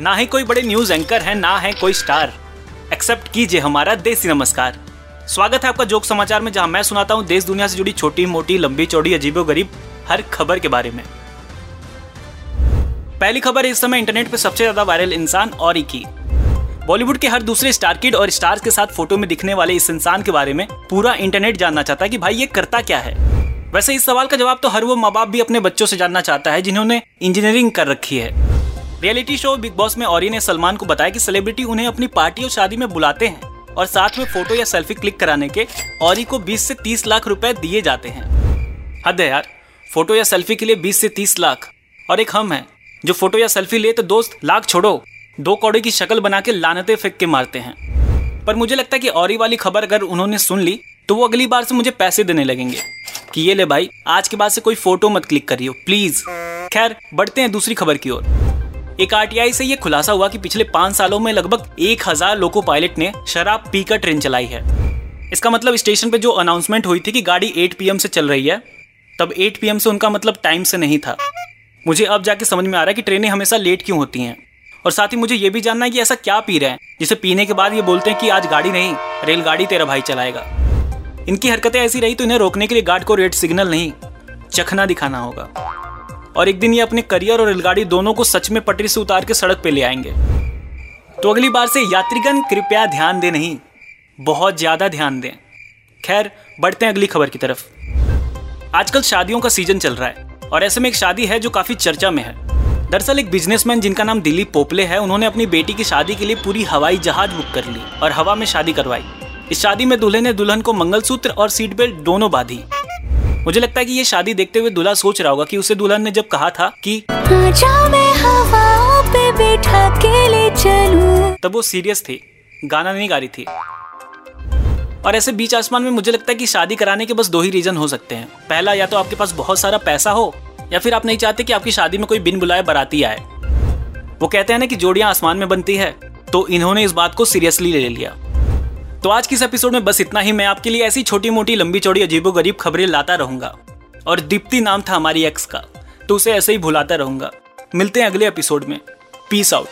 ना ही कोई बड़े न्यूज़ एंकर है, ना है कोई स्टार एक्सेप्ट कीजिए हमारा देसी नमस्कार। स्वागत है आपका जोक समाचार में, जहाँ मैं सुनाता हूँ देश दुनिया से जुड़ी छोटी, मोटी, लंबी, चौड़ी, अजीबो गरीब हर खबर के बारे में। पहली खबर इस समय इंटरनेट पर सबसे ज़्यादा वायरल इंसान और की। बॉलीवुड के हर दूसरे स्टार किड और स्टार्स के साथ फ़ोटो में दिखने वाले इस इंसान के बारे में पूरा इंटरनेट जानना चाहता है कि भाई ये करता क्या है। वैसे इस सवाल का जवाब तो हर वो माँ बाप भी अपने बच्चों से जानना चाहता है, जिन्होंने इंजीनियरिंग कर रखी है। रियलिटी शो बिग बॉस में औरी ने सलमान को बताया कि सेलिब्रिटी उन्हें अपनी पार्टी और शादी में बुलाते हैं और साथ में फ़ोटो या सेल्फी क्लिक कराने के औरी को 20 से 30 लाख रुपए दिए जाते हैं। हद है यार, फ़ोटो या सेल्फी के लिए 20 से 30 लाख। और एक हम है, जो फ़ोटो या सेल्फी ले तो दोस्त, लाख छोड़ो। दो कौड़े की शक्ल बना के लानते फेंक के मारते हैं। पर मुझे लगता है कि औरी वाली खबर अगर उन्होंने सुन ली तो वो अगली बार से मुझे पैसे देने लगेंगे। कि ये ले भाई, आज के बाद से कोई फ़ोटो मत क्लिक करियो, प्लीज़। खैर, बढ़ते हैं दूसरी खबर की ओर। एक आरटीआई से ये खुलासा हुआ कि पिछले पाँच सालों में लगभग एक हज़ार लोको पायलट ने शराब पीकर ट्रेन चलाई है। इसका मतलब स्टेशन पे जो अनाउंसमेंट हुई थी कि गाड़ी 8 पीएम से चल रही है, तब 8 पीएम से उनका मतलब टाइम से नहीं था। मुझे अब जाके समझ में आ रहा है कि ट्रेनें हमेशा लेट क्यों होती हैं। और साथ ही मुझे ये भी जानना है कि ऐसा क्या पी रहे हैं, जिसे पीने के बाद ये बोलते हैं कि आज गाड़ी नहीं, रेलगाड़ी तेरा भाई चलाएगा। इनकी हरकतें ऐसी रही तो इन्हें रोकने के लिए गार्ड को रेड सिग्नल नहीं, चखना दिखाना होगा। और एक दिन ये अपने करियर और रेलगाड़ी दोनों को सच में पटरी से उतार के सड़क पे ले आएँगे। तो अगली बार से यात्रीगण कृपया ध्यान दें नहीं, बहुत ज़्यादा ध्यान दें। खैर, बढ़ते हैं अगली खबर की तरफ़। आजकल शादियों का सीज़न चल रहा है और ऐसे में एक शादी है जो काफ़ी चर्चा में है। दरअसल एक बिजनेसमैन जिनका नाम दिलीप पोपले है, उन्होंने अपनी बेटी की शादी के लिए पूरी हवाई जहाज़ बुक कर ली और हवा में शादी करवाई। इस शादी में दूल्हे ने दुल्हन को मंगलसूत्र और सीट बेल्ट दोनों बांधी। मुझे लगता है कि ये शादी देखते हुए दूल्हा सोच रहा होगा कि उसे दुल्हन ने जब कहा था कि तब वो सीरियस थी गाना नहीं गा रही थी। और ऐसे बीच आसमान में मुझे लगता है कि शादी कराने के बस दो ही रीजन हो सकते हैं। पहला या तो आपके पास बहुत सारा पैसा हो या फिर आप नहीं चाहते कि आपकी शादी में कोई बिन बुलाए बराती आए। वो कहते हैं ना कि जोड़ियाँ आसमान में बनती है तो इन्होंने इस बात को सीरियसली ले लिया। तो आज के इस एपिसोड में बस इतना ही। मैं आपके लिए ऐसी छोटी मोटी लंबी चौड़ी अजीबो गरीब खबरें लाता रहूँगा। और दीप्ति नाम था हमारी एक्स का तो उसे ऐसे ही भुलाता रहूँगा। मिलते हैं अगले एपिसोड में। Peace out